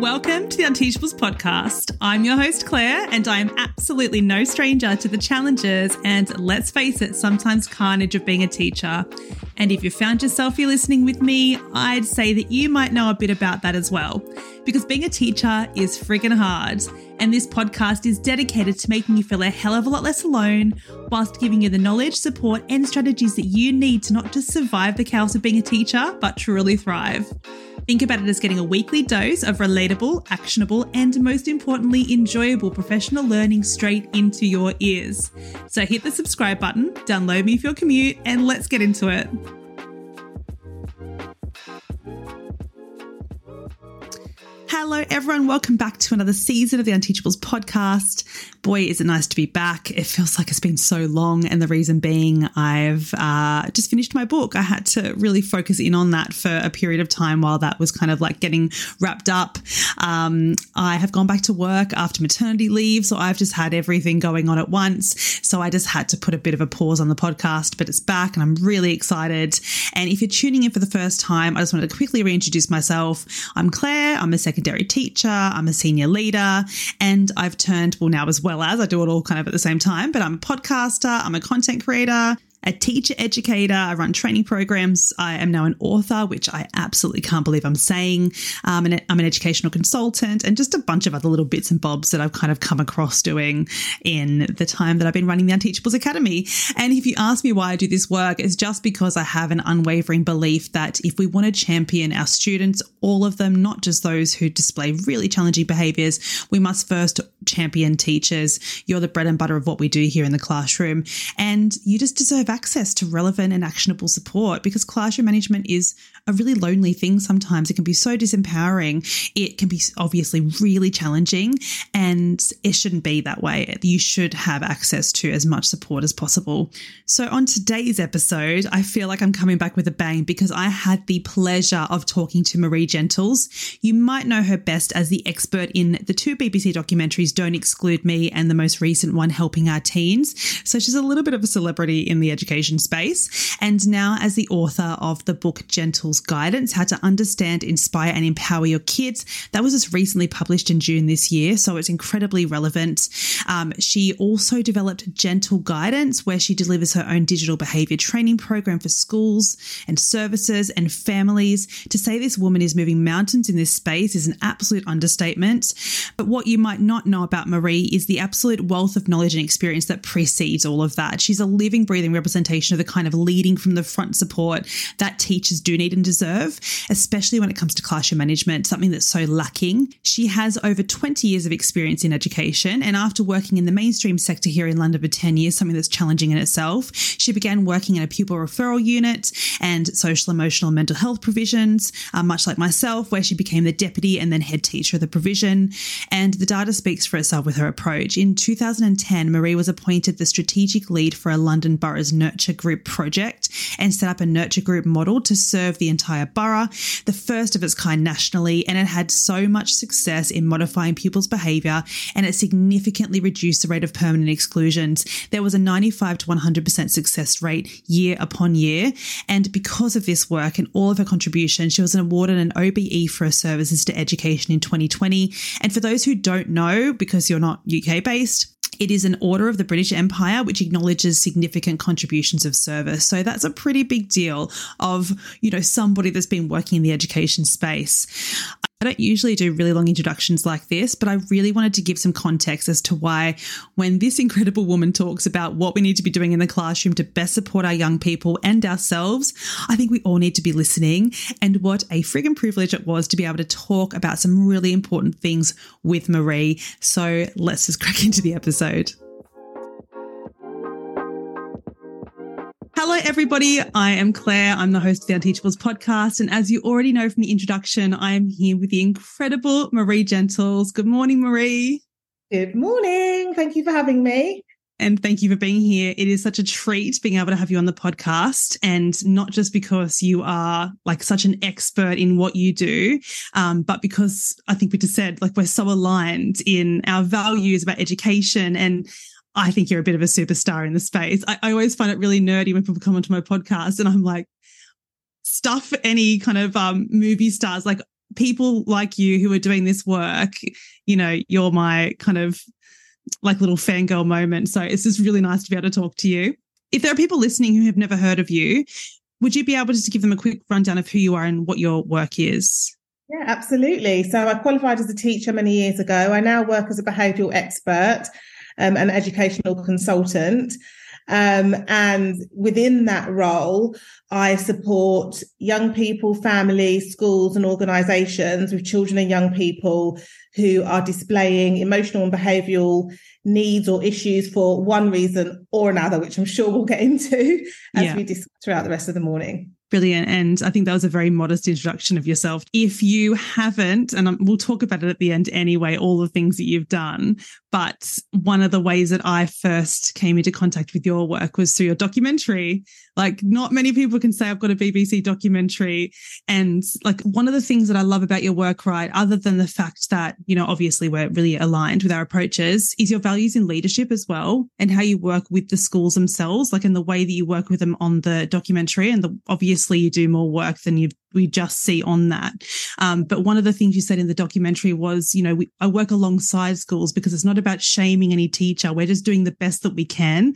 Welcome to the Unteachables podcast. I'm your host, Claire, and I am absolutely no stranger to the challenges and, let's face it, sometimes carnage of being a teacher. And if you found yourself here listening with me, I'd say that you might know a bit about that as well. Because being a teacher is friggin' hard. And this podcast is dedicated to making you feel a hell of a lot less alone, whilst giving you the knowledge, support, and strategies that you need to not just survive the chaos of being a teacher, but truly thrive. Think about it as getting a weekly dose of relatable, actionable, and most importantly, enjoyable professional learning straight into your ears. So hit the subscribe button, download me for your commute, and let's get into it. Hello, everyone. Welcome back to another season of the Unteachables podcast. Boy, is it nice to be back. It feels like it's been so long. And the reason being, I've uh, just finished my book. I had to really focus in on that for a period of time while that was kind of like getting wrapped up. Um, I have gone back to work after maternity leave. So I've just had everything going on at once. So I just had to put a bit of a pause on the podcast, but it's back and I'm really excited. And if you're tuning in for the first time, I just wanted to quickly reintroduce myself. I'm Claire. I'm a secondary teacher, I'm a senior leader, and I've turned, well, now as well as I do it all kind of at the same time, but I'm a podcaster, I'm a content creator, a teacher educator. I run training programs. I am now an author, which I absolutely can't believe I'm saying. Um, and I'm an educational consultant and just a bunch of other little bits and bobs that I've kind of come across doing in the time that I've been running the Unteachables Academy. And if you ask me why I do this work, it's just because I have an unwavering belief that if we want to champion our students, all of them, not just those who display really challenging behaviors, we must first champion teachers. You're the bread and butter of what we do here in the classroom. And you just deserve access to relevant and actionable support because classroom management is a really lonely thing sometimes. It can be so disempowering. It can be obviously really challenging, and it shouldn't be that way. You should have access to as much support as possible. So, on today's episode, I feel like I'm coming back with a bang because I had the pleasure of talking to Marie Gentles. You might know her best as the expert in the two BBC documentaries, Don't Exclude Me, and the most recent one, Helping Our Teens. So, she's a little bit of a celebrity in the education space, and now as the author of the book Gentles Guidance How to Understand, Inspire, and Empower Your Kids. That was just recently published in June this year, so it's incredibly relevant. Um, she also developed Gentle Guidance, where she delivers her own digital behavior training program for schools and services and families. To say this woman is moving mountains in this space is an absolute understatement. But what you might not know about Marie is the absolute wealth of knowledge and experience that precedes all of that. She's a living, breathing representation of the kind of leading from the front support that teachers do need and deserve, especially when it comes to classroom management, something that's so lacking. She has over 20 years of experience in education, and after working in the mainstream sector here in London for 10 years, something that's challenging in itself, she began working in a pupil referral unit and social, emotional, and mental health provisions, uh, much like myself, where she became the deputy and then head teacher of the provision. And the data speaks for itself with her approach. In 2010, Marie was appointed the strategic lead for a London Borough's Nurture Group project and set up a Nurture Group model to serve the entire borough, the first of its kind nationally, and it had so much success in modifying pupils' behaviour and it significantly reduced the rate of permanent exclusions. There was a 95 to 100% success rate year upon year. And because of this work and all of her contributions, she was awarded an OBE for her services to education in 2020. And for those who don't know, because you're not UK based, it is an order of the British Empire, which acknowledges significant contributions of service. So that's a pretty big deal of, you know, somebody that's been working in the education space. I don't usually do really long introductions like this, but I really wanted to give some context as to why, when this incredible woman talks about what we need to be doing in the classroom to best support our young people and ourselves, I think we all need to be listening. And what a friggin' privilege it was to be able to talk about some really important things with Marie. So let's just crack into the episode. Hello, everybody. I am Claire. I'm the host of the Unteachables podcast. And as you already know from the introduction, I am here with the incredible Marie Gentles. Good morning, Marie. Good morning. Thank you for having me. And thank you for being here. It is such a treat being able to have you on the podcast. And not just because you are like such an expert in what you do, um, but because I think we just said like we're so aligned in our values about education and I think you're a bit of a superstar in the space. I, I always find it really nerdy when people come onto my podcast and I'm like, stuff any kind of um, movie stars. Like people like you who are doing this work, you know, you're my kind of like little fangirl moment. So it's just really nice to be able to talk to you. If there are people listening who have never heard of you, would you be able just to give them a quick rundown of who you are and what your work is? Yeah, absolutely. So I qualified as a teacher many years ago. I now work as a behavioural expert um, and educational consultant. Um, and within that role, I support young people, families, schools, and organisations with children and young people who are displaying emotional and behavioural needs or issues for one reason or another, which I'm sure we'll get into as yeah. we discuss throughout the rest of the morning. Brilliant. And I think that was a very modest introduction of yourself. If you haven't, and we'll talk about it at the end anyway, all the things that you've done. But one of the ways that I first came into contact with your work was through your documentary. Like, not many people can say I've got a BBC documentary. And like, one of the things that I love about your work, right, other than the fact that, you know, obviously we're really aligned with our approaches, is your values in leadership as well and how you work with the schools themselves, like in the way that you work with them on the documentary and the obvious obviously you do more work than you we just see on that. Um, but one of the things you said in the documentary was, you know, we, I work alongside schools because it's not about shaming any teacher. We're just doing the best that we can.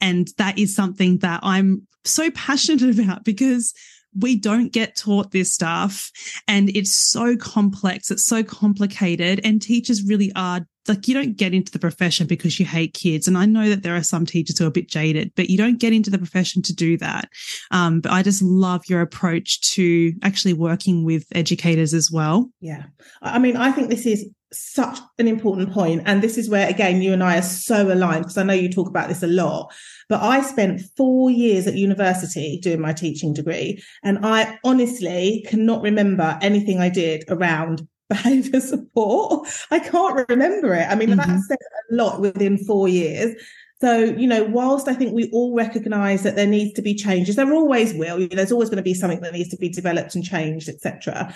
And that is something that I'm so passionate about because we don't get taught this stuff and it's so complex. It's so complicated and teachers really are like you don't get into the profession because you hate kids. And I know that there are some teachers who are a bit jaded, but you don't get into the profession to do that. Um, but I just love your approach to actually working with educators as well. Yeah. I mean, I think this is such an important point and this is where again you and I are so aligned because I know you talk about this a lot but I spent 4 years at university doing my teaching degree and I honestly cannot remember anything I did around behavior support. I can't remember it. I mean, mm-hmm. that said a lot within four years. So, you know, whilst I think we all recognize that there needs to be changes, there always will, you know, there's always going to be something that needs to be developed and changed, etc.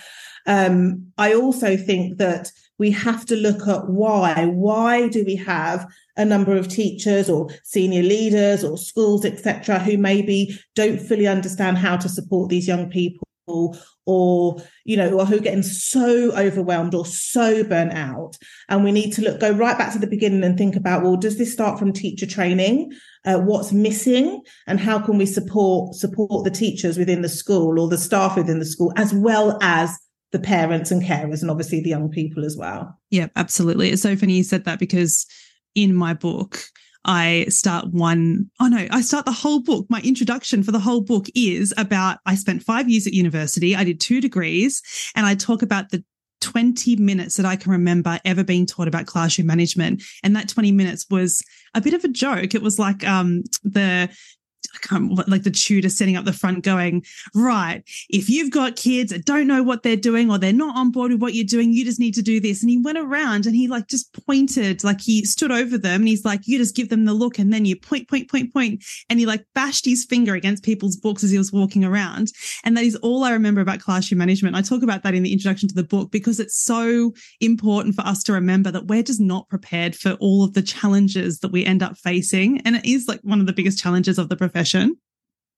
Um, I also think that we have to look at why. Why do we have a number of teachers or senior leaders or schools, etc., who maybe don't fully understand how to support these young people or you know or who are getting so overwhelmed or so burnt out. And we need to look go right back to the beginning and think about well does this start from teacher training? Uh, what's missing? And how can we support support the teachers within the school or the staff within the school as well as the parents and carers and obviously the young people as well? Yeah absolutely. It's so funny you said that because in my book I start one, oh no, I start the whole book. My introduction for the whole book is about I spent five years at university, I did two degrees, and I talk about the 20 minutes that I can remember ever being taught about classroom management. And that 20 minutes was a bit of a joke. It was like um, the like the tutor setting up the front going, right, if you've got kids that don't know what they're doing or they're not on board with what you're doing, you just need to do this. And he went around and he like just pointed, like he stood over them and he's like, you just give them the look and then you point, point, point, point. And he like bashed his finger against people's books as he was walking around. And that is all I remember about classroom management. I talk about that in the introduction to the book because it's so important for us to remember that we're just not prepared for all of the challenges that we end up facing. And it is like one of the biggest challenges of the profession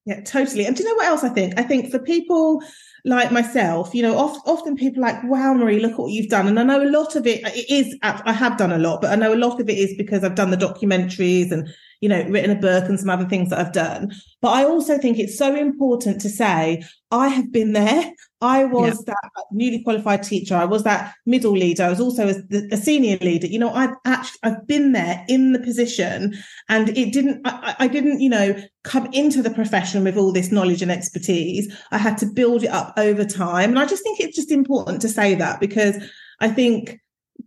Yeah, totally. And do you know what else I think? I think for people like myself, you know, oft, often people like, wow, Marie, look what you've done. And I know a lot of it, it is, I have done a lot, but I know a lot of it is because I've done the documentaries and, you know, written a book and some other things that I've done. But I also think it's so important to say, I have been there. I was yeah. that newly qualified teacher. I was that middle leader. I was also a, a, senior leader. You know, I've actually I've been there in the position, and it didn't. I, I didn't, you know, come into the profession with all this knowledge and expertise. I had to build it up over time, and I just think it's just important to say that because I think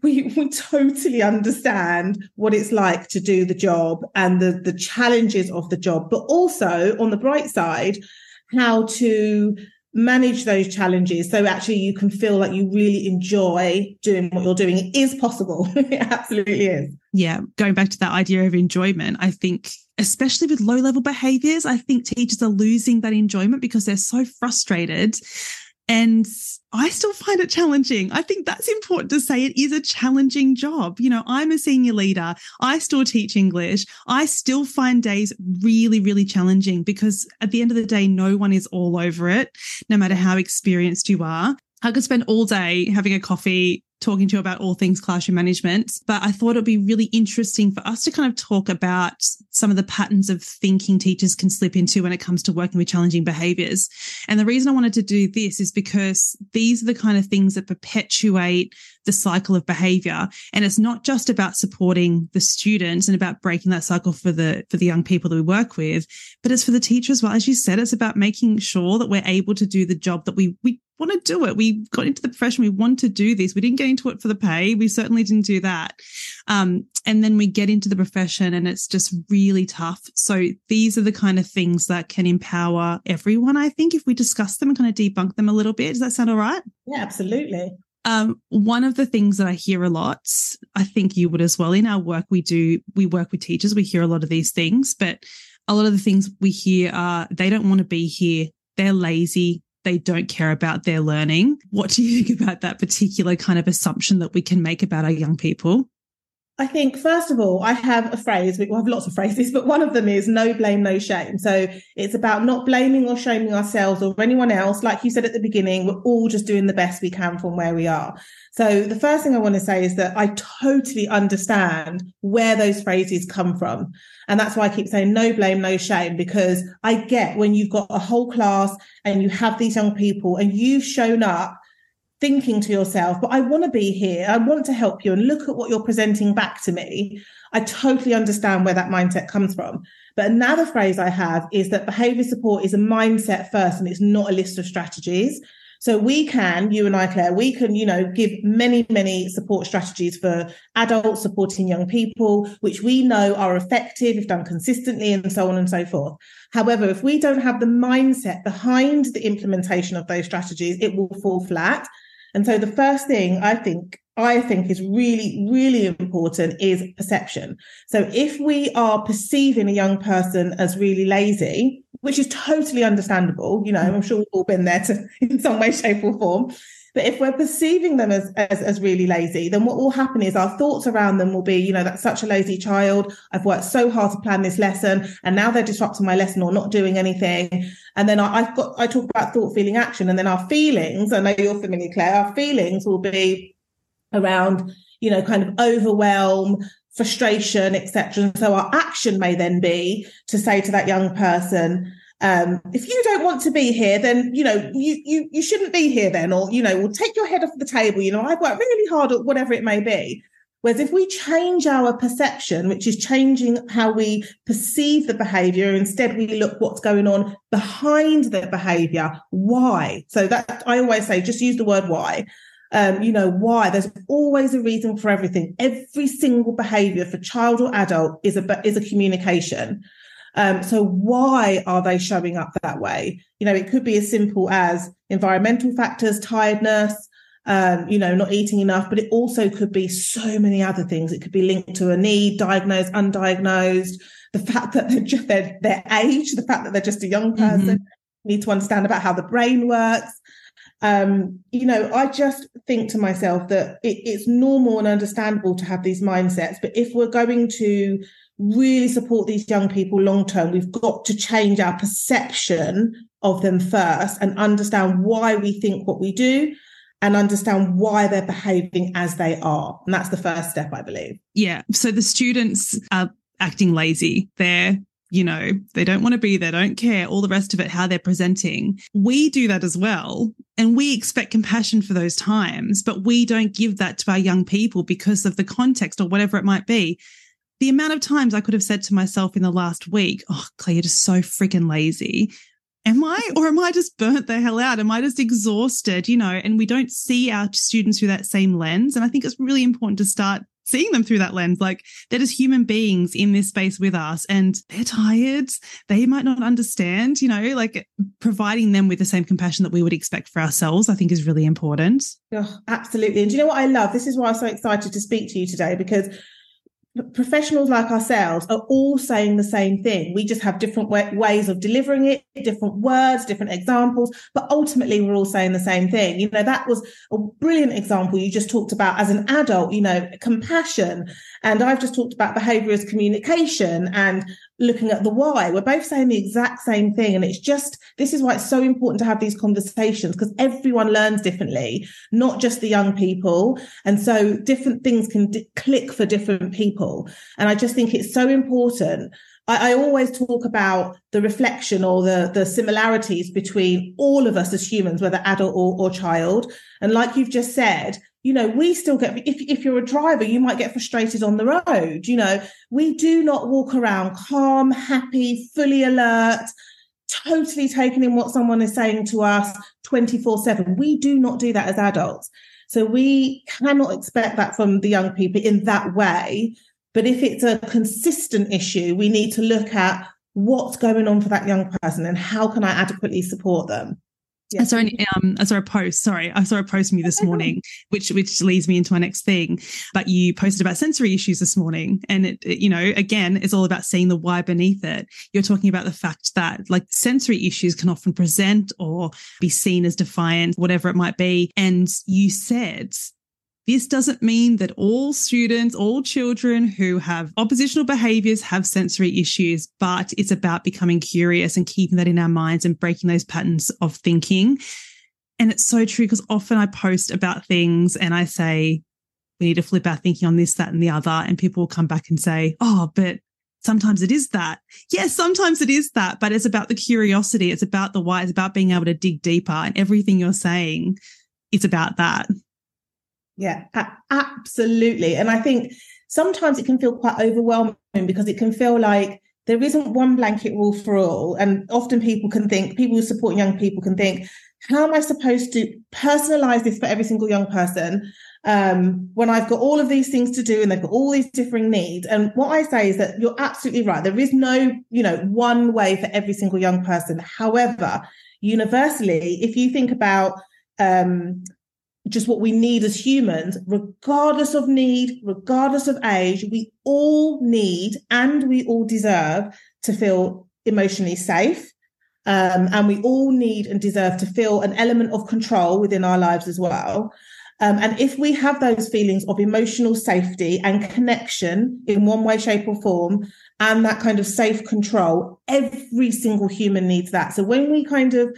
we we totally understand what it's like to do the job and the the challenges of the job, but also on the bright side, how to manage those challenges so actually you can feel like you really enjoy doing what you're doing. It is possible. It absolutely is. Yeah going back to that idea of enjoyment i think especially with low level behaviors i think teachers are losing that enjoyment because they're so frustrated and I still find it challenging. I think that's important to say. It is a challenging job. You know, I'm a senior leader. I still teach English. I still find days really, really challenging because at the end of the day, no one is all over it, no matter how experienced you are. I could spend all day having a coffee talking to you about all things classroom management, but I thought it'd be really interesting for us to kind of talk about some of the patterns of thinking teachers can slip into when it comes to working with challenging behaviors. And the reason I wanted to do this is because these are the kind of things that perpetuate the cycle of behavior. And it's not just about supporting the students and about breaking that cycle for the, for the young people that we work with, but it's for the teacher as well. As you said, it's about making sure that we're able to do the job that we, we want to do it. We got into the profession. We want to do this. We didn't get into it for the pay. We certainly didn't do that. Um, and then we get into the profession and it's just really tough. So these are the kind of things that can empower everyone. I think if we discuss them and kind of debunk them a little bit, does that sound all right? Yeah, absolutely. Um, one of the things that I hear a lot, I think you would as well in our work, we do, we work with teachers. We hear a lot of these things, but a lot of the things we hear are they don't want to be here. They're lazy they don't care about their learning. What do you think about that particular kind of assumption that we can make about our young people? I think, first of all, I have a phrase, we have lots of phrases, but one of them is no blame, no shame. So it's about not blaming or shaming ourselves or anyone else. Like you said at the beginning, we're all just doing the best we can from where we are. So the first thing I want to say is that I totally understand where those phrases come from. And that's why I keep saying no blame, no shame, because I get when you've got a whole class and you have these young people and you've shown up thinking to yourself, but I want to be here. I want to help you and look at what you're presenting back to me. I totally understand where that mindset comes from. But another phrase I have is that behavior support is a mindset first and it's not a list of strategies. So we can, you and I, Claire, we can, you know, give many, many support strategies for adults supporting young people, which we know are effective if done consistently and so on and so forth. However, if we don't have the mindset behind the implementation of those strategies, it will fall flat. And so the first thing I think I think is really, really important is perception. So if we are perceiving a young person as really lazy, which is totally understandable, you know, mm. I'm sure we've all been there to, in some way, shape, or form. But if we're perceiving them as, as, as really lazy, then what will happen is our thoughts around them will be, you know, that's such a lazy child. I've worked so hard to plan this lesson, and now they're disrupting my lesson or not doing anything. And then I, I've got I talk about thought, feeling, action, and then our feelings. I know you're familiar, Claire. Our feelings will be around, you know, kind of overwhelm, frustration, etc. And so our action may then be to say to that young person, um, if you don't want to be here, then you know you you you shouldn't be here then, or you know, will take your head off the table. You know, I've worked really hard at whatever it may be. Whereas if we change our perception, which is changing how we perceive the behavior, instead we look what's going on behind the behavior. Why? So that I always say, just use the word why um, you know, why there's always a reason for everything. Every single behavior for child or adult is a, is a communication. Um, so why are they showing up that way? You know, it could be as simple as environmental factors, tiredness, um, you know, not eating enough, but it also could be so many other things. It could be linked to a need, diagnosed, undiagnosed, the fact that they're just their, their age, the fact that they're just a young mm-hmm. person, mm-hmm. need to understand about how the brain works um, you know, I just think to myself that it, it's normal and understandable to have these mindsets. But if we're going to really support these young people long term, we've got to change our perception of them first and understand why we think what we do and understand why they're behaving as they are. And that's the first step, I believe. Yeah. So the students are acting lazy. They're you know, they don't want to be they don't care, all the rest of it, how they're presenting. We do that as well. And we expect compassion for those times, but we don't give that to our young people because of the context or whatever it might be. The amount of times I could have said to myself in the last week, Oh, Claire, you're just so freaking lazy. Am I, or am I just burnt the hell out? Am I just exhausted? You know, and we don't see our students through that same lens. And I think it's really important to start seeing them through that lens. Like they're just human beings in this space with us and they're tired. They might not understand, you know, like providing them with the same compassion that we would expect for ourselves, I think is really important. Oh, absolutely. And do you know what I love? This is why I'm so excited to speak to you today because professionals like ourselves are all saying the same thing. We just have different way, ways of delivering it, different words, different examples, but ultimately we're all saying the same thing. You know, that was a brilliant example you just talked about as an adult, you know, compassion. And I've just talked about behavior as communication and looking at the why. We're both saying the exact same thing. And it's just, this is why it's so important to have these conversations because everyone learns differently, not just the young people. And so different things can d- click for different people. And I just think it's so important. I, I always talk about the reflection or the, the similarities between all of us as humans, whether adult or, or child. And like you've just said, you know, we still get, if, if you're a driver, you might get frustrated on the road. You know, we do not walk around calm, happy, fully alert, totally taking in what someone is saying to us 24 7. We do not do that as adults. So we cannot expect that from the young people in that way. But if it's a consistent issue, we need to look at what's going on for that young person and how can I adequately support them. Yeah. I saw an, um, I saw a post. Sorry, I saw a post from you this morning, which which leads me into my next thing. But you posted about sensory issues this morning, and it, it, you know, again, it's all about seeing the why beneath it. You're talking about the fact that like sensory issues can often present or be seen as defiant, whatever it might be. And you said this doesn't mean that all students, all children who have oppositional behaviors have sensory issues, but it's about becoming curious and keeping that in our minds and breaking those patterns of thinking. And it's so true because often I post about things and I say, we need to flip our thinking on this, that, and the other. And people will come back and say, oh, but sometimes it is that. Yes, sometimes it is that, but it's about the curiosity. It's about the why. It's about being able to dig deeper. And everything you're saying is about that. Yeah, absolutely. And I think sometimes it can feel quite overwhelming because it can feel like there isn't one blanket rule for all. And often people can think, people who support young people can think, how am I supposed to personalize this for every single young person um, when I've got all of these things to do and they've got all these differing needs? And what I say is that you're absolutely right. There is no, you know, one way for every single young person. However, universally, if you think about um, just what we need as humans, regardless of need, regardless of age, we all need and we all deserve to feel emotionally safe. Um, and we all need and deserve to feel an element of control within our lives as well. Um, and if we have those feelings of emotional safety and connection in one way, shape, or form, and that kind of safe control, every single human needs that. So when we kind of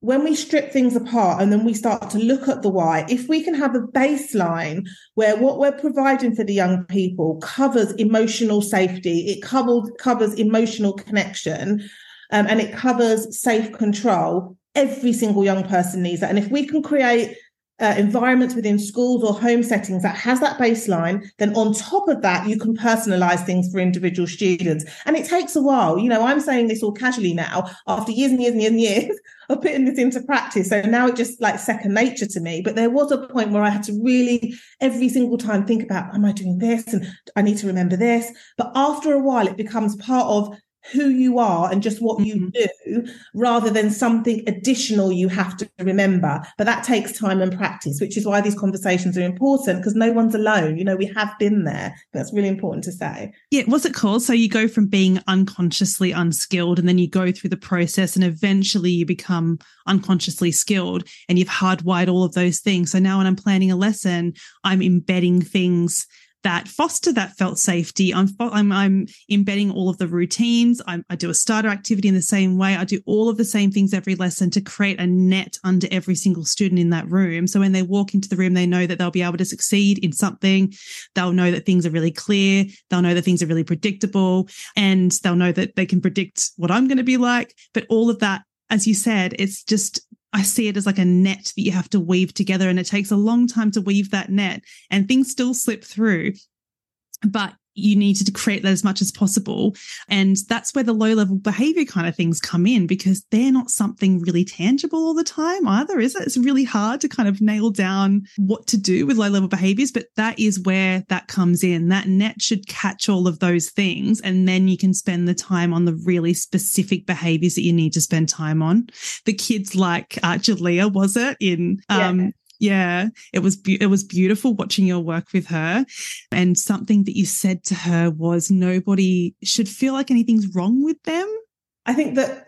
when we strip things apart and then we start to look at the why, if we can have a baseline where what we're providing for the young people covers emotional safety, it covers, covers emotional connection, um, and it covers safe control, every single young person needs that. And if we can create uh, environments within schools or home settings that has that baseline, then on top of that, you can personalize things for individual students. And it takes a while. You know, I'm saying this all casually now after years and years and years and years of putting this into practice. So now it just like second nature to me. But there was a point where I had to really every single time think about, am I doing this? And I need to remember this. But after a while, it becomes part of who you are and just what you mm-hmm. do rather than something additional you have to remember. But that takes time and practice, which is why these conversations are important because no one's alone. You know, we have been there. That's really important to say. Yeah. What's it called? So you go from being unconsciously unskilled and then you go through the process and eventually you become unconsciously skilled and you've hardwired all of those things. So now when I'm planning a lesson, I'm embedding things that foster that felt safety. I'm, I'm, I'm embedding all of the routines. I'm, i do a starter activity in the same way. I do all of the same things every lesson to create a net under every single student in that room. So when they walk into the room, they know that they'll be able to succeed in something. They'll know that things are really clear. They'll know that things are really predictable and they'll know that they can predict what I'm going to be like. But all of that as you said, it's just I see it as like a net that you have to weave together, and it takes a long time to weave that net, and things still slip through. But you need to create that as much as possible. And that's where the low level behavior kind of things come in because they're not something really tangible all the time either, is it? It's really hard to kind of nail down what to do with low level behaviors, but that is where that comes in. That net should catch all of those things. And then you can spend the time on the really specific behaviors that you need to spend time on. The kids like uh, Jalea, was it in, um, yeah Yeah, it was be- it was beautiful watching your work with her, and something that you said to her was nobody should feel like anything's wrong with them. I think that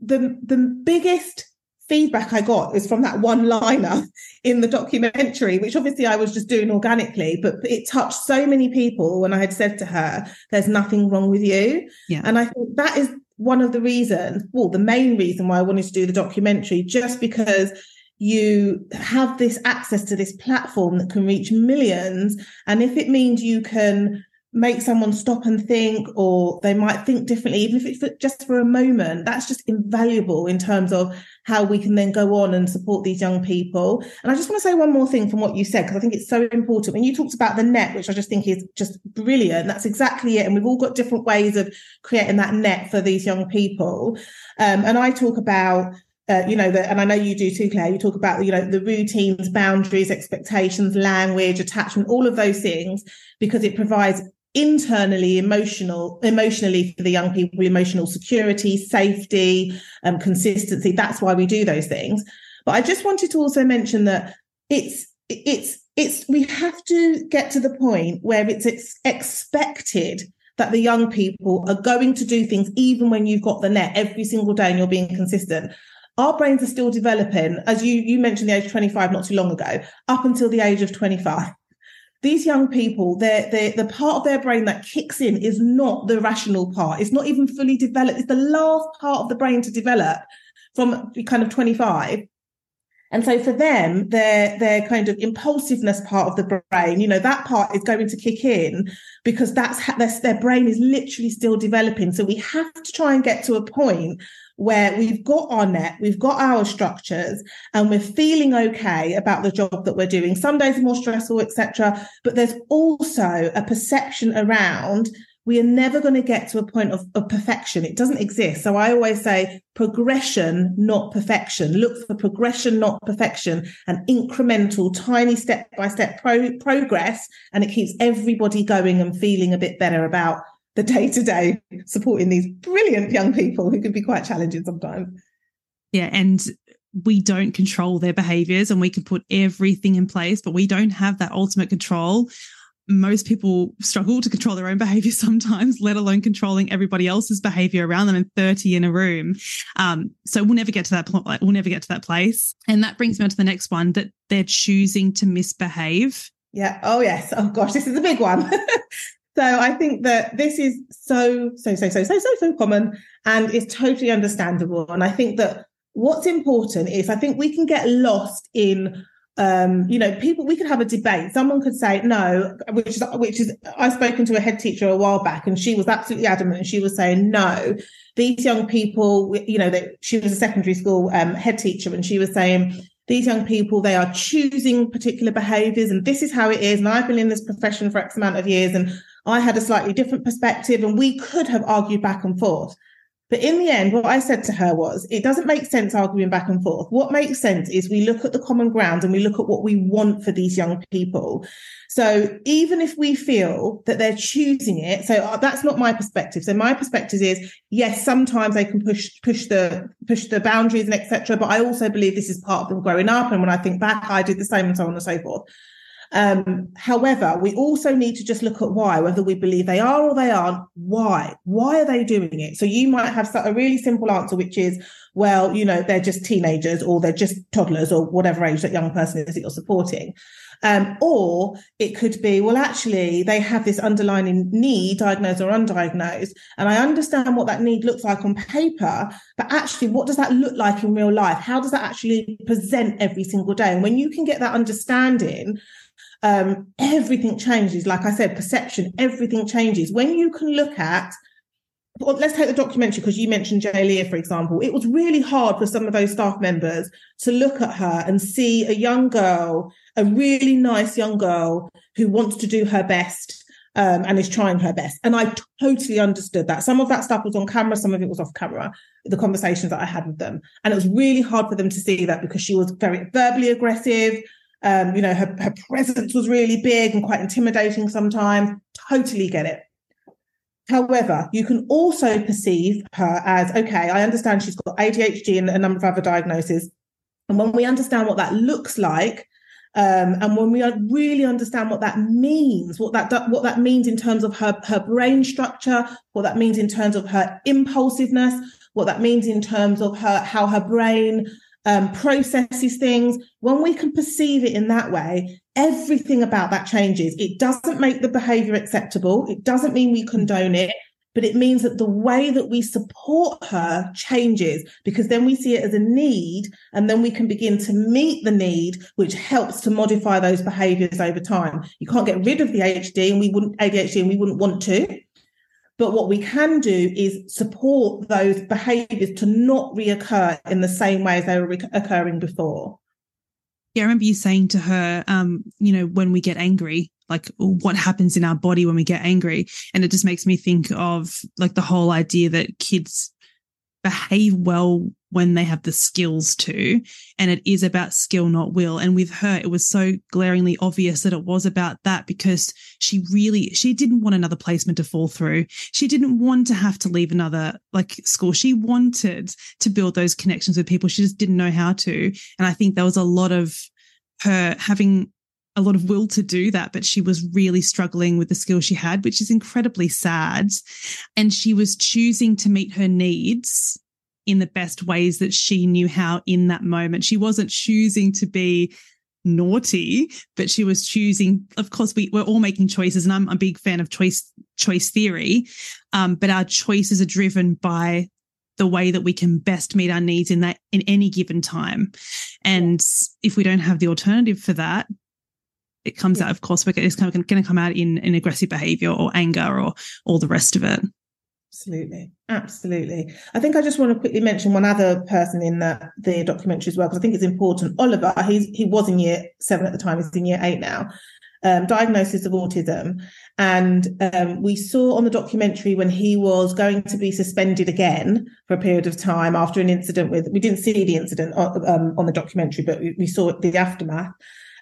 the the biggest feedback I got is from that one liner in the documentary, which obviously I was just doing organically, but it touched so many people when I had said to her, There's nothing wrong with you. Yeah. And I think that is one of the reasons, well, the main reason why I wanted to do the documentary, just because you have this access to this platform that can reach millions. And if it means you can make someone stop and think, or they might think differently, even if it's just for a moment, that's just invaluable in terms of how we can then go on and support these young people. And I just want to say one more thing from what you said, because I think it's so important. When you talked about the net, which I just think is just brilliant, that's exactly it. And we've all got different ways of creating that net for these young people. Um, and I talk about uh, you know, the, and I know you do too, Claire. You talk about, you know, the routines, boundaries, expectations, language, attachment, all of those things, because it provides internally emotional emotionally for the young people emotional security safety um, consistency that's why we do those things but i just wanted to also mention that it's it's it's we have to get to the point where it's, it's expected that the young people are going to do things even when you've got the net every single day and you're being consistent our brains are still developing as you you mentioned the age of 25 not too long ago up until the age of 25 these young people, they're, they're, the part of their brain that kicks in is not the rational part. It's not even fully developed. It's the last part of the brain to develop from kind of 25. And so for them, their their kind of impulsiveness part of the brain, you know, that part is going to kick in because that's their, their brain is literally still developing. So we have to try and get to a point where we've got our net, we've got our structures, and we're feeling okay about the job that we're doing. Some days are more stressful, etc. But there's also a perception around we are never going to get to a point of, of, perfection. It doesn't exist. So I always say progression, not perfection. Look for progression, not perfection, and incremental, tiny step by step progress. And it keeps everybody going and feeling a bit better about the day to day supporting these brilliant young people who can be quite challenging sometimes. Yeah. And we don't control their behaviors and we can put everything in place, but we don't have that ultimate control most people struggle to control their own behavior sometimes, let alone controlling everybody else's behavior around them and 30 in a room. Um, so we'll never get to that point. Like we'll never get to that place. And that brings me on to the next one that they're choosing to misbehave. Yeah. Oh, yes. Oh, gosh, this is a big one. so I think that this is so, so, so, so, so, so, so common and it's totally understandable. And I think that what's important is I think we can get lost in um, you know, people we could have a debate. Someone could say no, which is which is I've spoken to a head teacher a while back, and she was absolutely adamant, and she was saying no. These young people, you know, that she was a secondary school um, head teacher, and she was saying these young people they are choosing particular behaviours, and this is how it is. And I've been in this profession for X amount of years, and I had a slightly different perspective, and we could have argued back and forth. But in the end, what I said to her was, it doesn't make sense arguing back and forth. What makes sense is we look at the common ground and we look at what we want for these young people. So even if we feel that they're choosing it, so uh, that's not my perspective. So my perspective is, yes, sometimes they can push push the push the boundaries and etc. But I also believe this is part of them growing up. And when I think back, I did the same and so on and so forth. Um, however, we also need to just look at why, whether we believe they are or they aren't. Why? Why are they doing it? So you might have a really simple answer, which is, well, you know, they're just teenagers or they're just toddlers or whatever age that young person is that you're supporting. Um, or it could be, well, actually, they have this underlying need, diagnosed or undiagnosed. And I understand what that need looks like on paper, but actually, what does that look like in real life? How does that actually present every single day? And when you can get that understanding, um, everything changes. Like I said, perception, everything changes. When you can look at, well, let's take the documentary because you mentioned Leah, for example. It was really hard for some of those staff members to look at her and see a young girl, a really nice young girl who wants to do her best um, and is trying her best. And I totally understood that. Some of that stuff was on camera, some of it was off camera, the conversations that I had with them. And it was really hard for them to see that because she was very verbally aggressive. Um, you know, her, her presence was really big and quite intimidating sometimes. Totally get it. However, you can also perceive her as okay, I understand she's got ADHD and a number of other diagnoses. And when we understand what that looks like, Um, and when we really understand what that means, what that what that means in terms of her her brain structure, what that means in terms of her impulsiveness, what that means in terms of her how her brain um, processes things, when we can perceive it in that way, everything about that changes. It doesn't make the behavior acceptable. It doesn't mean we condone it, but it means that the way that we support her changes because then we see it as a need and then we can begin to meet the need, which helps to modify those behaviors over time. You can't get rid of the ADHD and we wouldn't ADHD and we wouldn't want to. But what we can do is support those behaviors to not reoccur in the same way as they were re- occurring before. Yeah, I remember you saying to her, um, you know, when we get angry, like what happens in our body when we get angry. And it just makes me think of like the whole idea that kids behave well when they have the skills to. And it is about skill, not will. And with her, it was so glaringly obvious that it was about that because she really, she didn't want another placement to fall through. She didn't want to have to leave another like school. She wanted to build those connections with people. She just didn't know how to. And I think there was a lot of her having a lot of will to do that, but she was really struggling with the skill she had, which is incredibly sad. And she was choosing to meet her needs in the best ways that she knew how in that moment. She wasn't choosing to be naughty, but she was choosing. Of course, we, we're all making choices, and I'm a big fan of choice choice theory. Um, but our choices are driven by the way that we can best meet our needs in that in any given time. And if we don't have the alternative for that, it comes yeah. out, of course, it's kind of going to come out in, in aggressive behavior or anger or all the rest of it. Absolutely. Absolutely. I think I just want to quickly mention one other person in the, the documentary as well, because I think it's important. Oliver, he's, he was in year seven at the time, he's in year eight now, um, diagnosis of autism. And um, we saw on the documentary when he was going to be suspended again for a period of time after an incident with, we didn't see the incident on, um, on the documentary, but we, we saw the aftermath.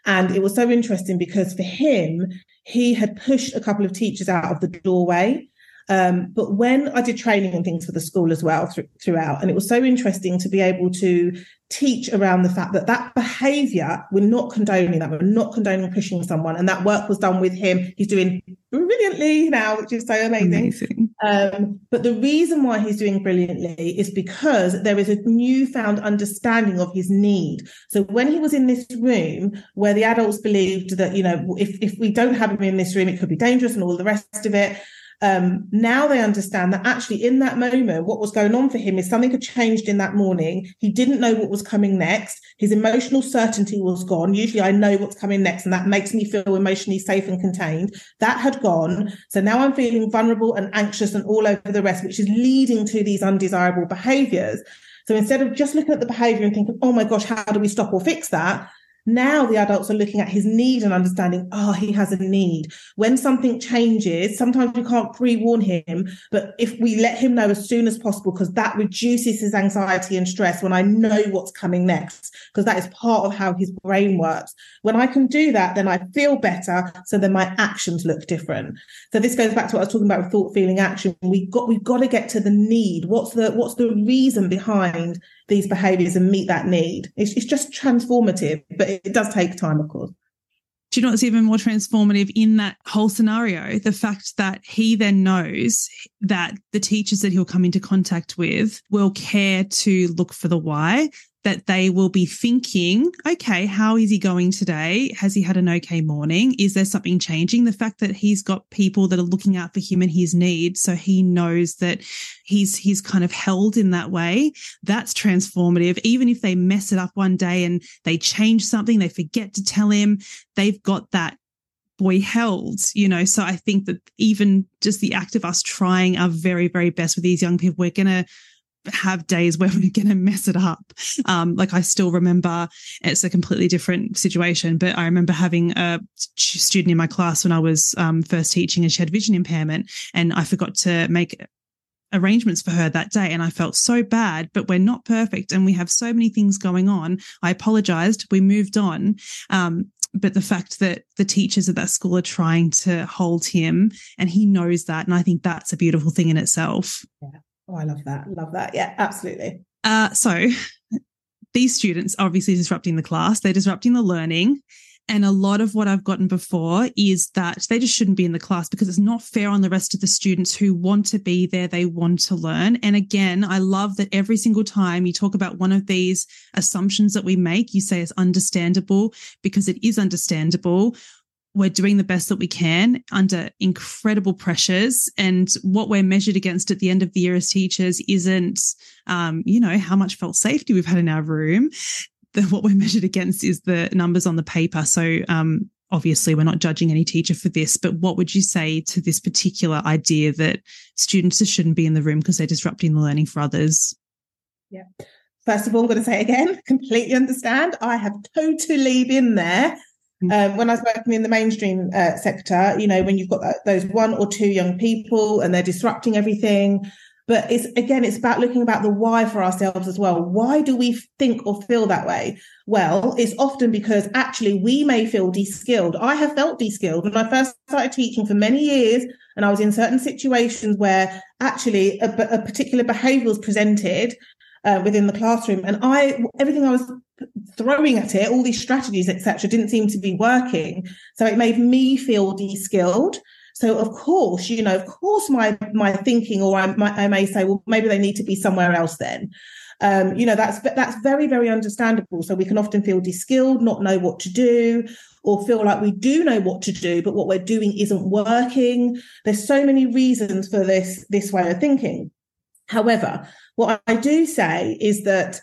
And it was so interesting because for him, he had pushed a couple of teachers out of the doorway. Um, but when I did training and things for the school as well th- throughout, and it was so interesting to be able to teach around the fact that that behavior, we're not condoning that. We're not condoning pushing someone. And that work was done with him. He's doing brilliantly now, which is so amazing. amazing. Um, but the reason why he's doing brilliantly is because there is a newfound understanding of his need. So when he was in this room where the adults believed that, you know, if, if we don't have him in this room, it could be dangerous and all the rest of it, um, now they understand that actually in that moment, what was going on for him is something had changed in that morning. He didn't know what was coming next. His emotional certainty was gone. Usually I know what's coming next, and that makes me feel emotionally safe and contained. That had gone. So now I'm feeling vulnerable and anxious and all over the rest, which is leading to these undesirable behaviors. So instead of just looking at the behavior and thinking, oh my gosh, how do we stop or fix that? Now the adults are looking at his need and understanding, oh, he has a need. When something changes, sometimes we can't pre warn him, but if we let him know as soon as possible, because that reduces his anxiety and stress when I know what's coming next, because that is part of how his brain works. When I can do that, then I feel better. So then my actions look different. So this goes back to what I was talking about with thought, feeling, action. We got, we've got to get to the need. What's the, what's the reason behind these behaviors and meet that need. It's, it's just transformative, but it, it does take time, of course. Do you know what's even more transformative in that whole scenario? The fact that he then knows that the teachers that he'll come into contact with will care to look for the why that they will be thinking, okay, how is he going today? Has he had an okay morning? Is there something changing? The fact that he's got people that are looking out for him and his needs, so he knows that he's he's kind of held in that way. That's transformative. Even if they mess it up one day and they change something, they forget to tell him, they've got that boy held, you know. So I think that even just the act of us trying our very, very best with these young people, we're gonna have days where we're going to mess it up. Um, like I still remember it's a completely different situation, but I remember having a student in my class when I was um, first teaching and she had vision impairment and I forgot to make arrangements for her that day and I felt so bad, but we're not perfect and we have so many things going on. I apologized. We moved on. Um, but the fact that the teachers at that school are trying to hold him and he knows that. And I think that's a beautiful thing in itself. Yeah. Oh, I love that. Love that. Yeah, absolutely. Uh, so these students obviously disrupting the class, they're disrupting the learning. And a lot of what I've gotten before is that they just shouldn't be in the class because it's not fair on the rest of the students who want to be there. They want to learn. And again, I love that every single time you talk about one of these assumptions that we make, you say it's understandable because it is understandable. We're doing the best that we can under incredible pressures. And what we're measured against at the end of the year as teachers isn't, um, you know, how much felt safety we've had in our room the, what we're measured against is the numbers on the paper. So, um, obviously, we're not judging any teacher for this, but what would you say to this particular idea that students shouldn't be in the room because they're disrupting the learning for others? Yeah. First of all, I'm going to say again, completely understand. I have totally been there. Mm. Um, when I was working in the mainstream uh, sector, you know, when you've got those one or two young people and they're disrupting everything, but it's again, it's about looking about the why for ourselves as well. Why do we think or feel that way? Well, it's often because actually we may feel de-skilled. I have felt de-skilled when I first started teaching for many years, and I was in certain situations where actually a, a particular behaviour was presented uh, within the classroom, and I everything I was throwing at it, all these strategies, etc., didn't seem to be working. So it made me feel de-skilled. So of course, you know, of course, my my thinking, or I, my, I may say, well, maybe they need to be somewhere else then. Um, you know, that's that's very very understandable. So we can often feel de-skilled, not know what to do, or feel like we do know what to do, but what we're doing isn't working. There's so many reasons for this this way of thinking. However, what I do say is that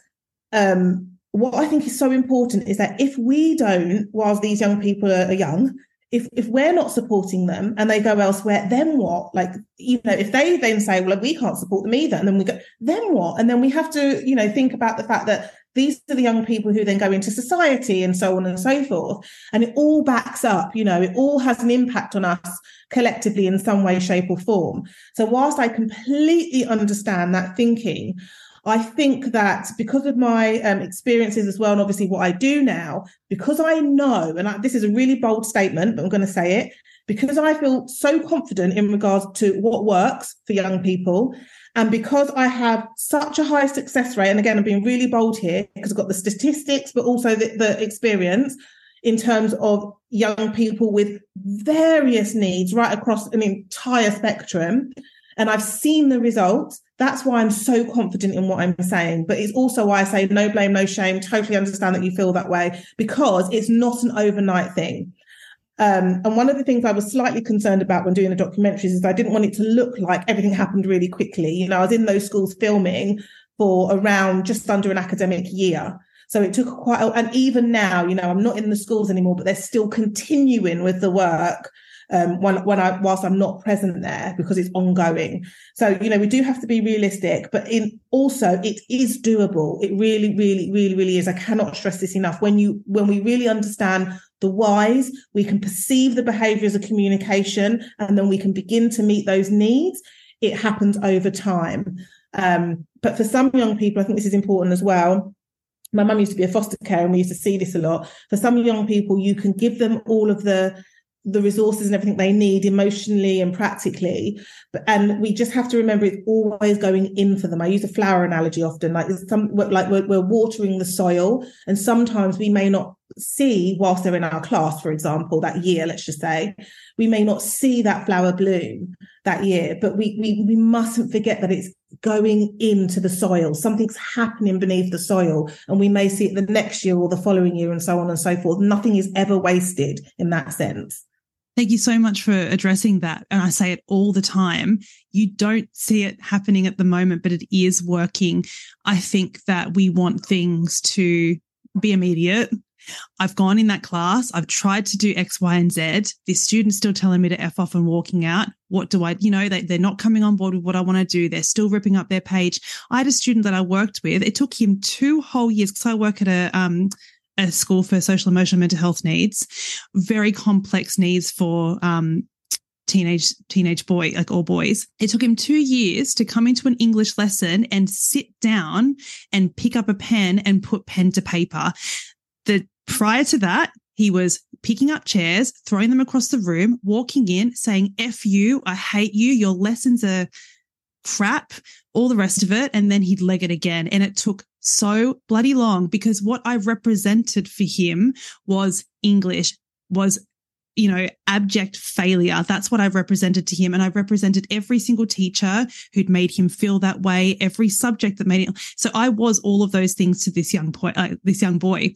um, what I think is so important is that if we don't, whilst these young people are young, if if we're not supporting them and they go elsewhere, then what? Like, you know, if they then say, well, we can't support them either, and then we go, then what? And then we have to, you know, think about the fact that these are the young people who then go into society and so on and so forth. And it all backs up, you know, it all has an impact on us collectively in some way, shape, or form. So whilst I completely understand that thinking, I think that because of my um, experiences as well, and obviously what I do now, because I know, and I, this is a really bold statement, but I'm going to say it, because I feel so confident in regards to what works for young people. And because I have such a high success rate, and again, I'm being really bold here because I've got the statistics, but also the, the experience in terms of young people with various needs right across an entire spectrum. And I've seen the results. That's why I'm so confident in what I'm saying. But it's also why I say no blame, no shame. Totally understand that you feel that way because it's not an overnight thing. Um, and one of the things I was slightly concerned about when doing the documentaries is I didn't want it to look like everything happened really quickly. You know, I was in those schools filming for around just under an academic year. So it took quite, and even now, you know, I'm not in the schools anymore, but they're still continuing with the work um, when, when I, whilst I'm not present there because it's ongoing. So, you know, we do have to be realistic, but in also it is doable. It really, really, really, really is. I cannot stress this enough. When you, when we really understand the whys, we can perceive the behaviors of communication and then we can begin to meet those needs. It happens over time. Um, but for some young people, I think this is important as well my mum used to be a foster care and we used to see this a lot. For some young people, you can give them all of the the resources and everything they need emotionally and practically. But, and we just have to remember it's always going in for them. I use a flower analogy often, like some, like we're, we're watering the soil and sometimes we may not see whilst they're in our class, for example, that year, let's just say, we may not see that flower bloom that year, but we, we, we mustn't forget that it's going into the soil. Something's happening beneath the soil and we may see it the next year or the following year and so on and so forth. Nothing is ever wasted in that sense. Thank you so much for addressing that. And I say it all the time. You don't see it happening at the moment, but it is working. I think that we want things to be immediate. I've gone in that class. I've tried to do X, Y, and Z. This student's still telling me to F off and walking out. What do I, you know, they, they're not coming on board with what I want to do. They're still ripping up their page. I had a student that I worked with. It took him two whole years because I work at a, um, a school for social emotional mental health needs, very complex needs for um, teenage teenage boy like all boys it took him 2 years to come into an english lesson and sit down and pick up a pen and put pen to paper prior to that he was picking up chairs throwing them across the room walking in saying f you i hate you your lessons are crap all the rest of it and then he'd leg it again and it took so bloody long because what I represented for him was English, was you know, abject failure. That's what I've represented to him. And I've represented every single teacher who'd made him feel that way, every subject that made it. So I was all of those things to this young boy, uh, this young boy.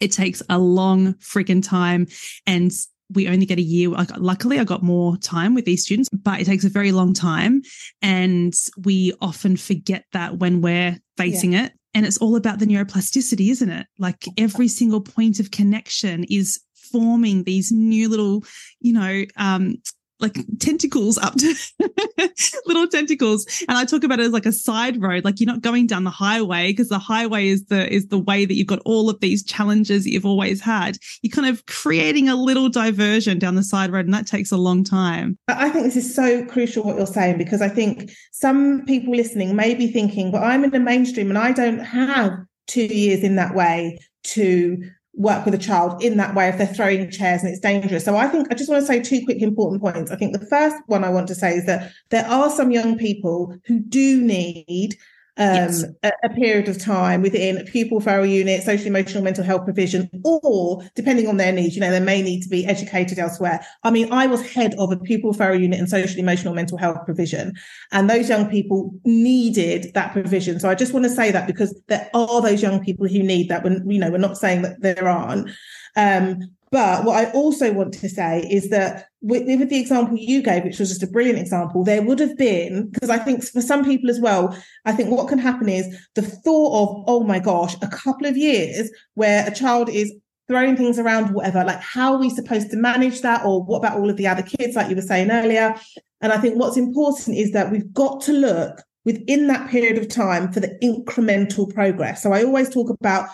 It takes a long freaking time. And we only get a year. Luckily, I got more time with these students, but it takes a very long time. And we often forget that when we're facing yeah. it. And it's all about the neuroplasticity, isn't it? Like every single point of connection is forming these new little, you know, um, like tentacles up to little tentacles. And i talk about it as like a side road like you're not going down the highway because the highway is the is the way that you've got all of these challenges that you've always had. You're kind of creating a little diversion down the side road and that takes a long time. I think this is so crucial what you're saying because i think some people listening may be thinking but i'm in the mainstream and i don't have two years in that way to work with a child in that way if they're throwing chairs and it's dangerous. So I think I just want to say two quick important points. I think the first one I want to say is that there are some young people who do need um, yes. a, a, period of time within pupil referral unit, social emotional mental health provision, or depending on their needs, you know, they may need to be educated elsewhere. I mean, I was head of a pupil referral unit and social emotional mental health provision, and those young people needed that provision. So I just want to say that because there are those young people who need that. When you know, we're not saying that there aren't. Um, but what I also want to say is that with, with, the example you gave, which was just a brilliant example, there would have been, because I think for some people as well, I think what can happen is the thought of, oh my gosh, a couple of years where a child is throwing things around, whatever, like how are we supposed to manage that? Or what about all of the other kids, like you were saying earlier? And I think what's important is that we've got to look within that period of time for the incremental progress. So I always talk about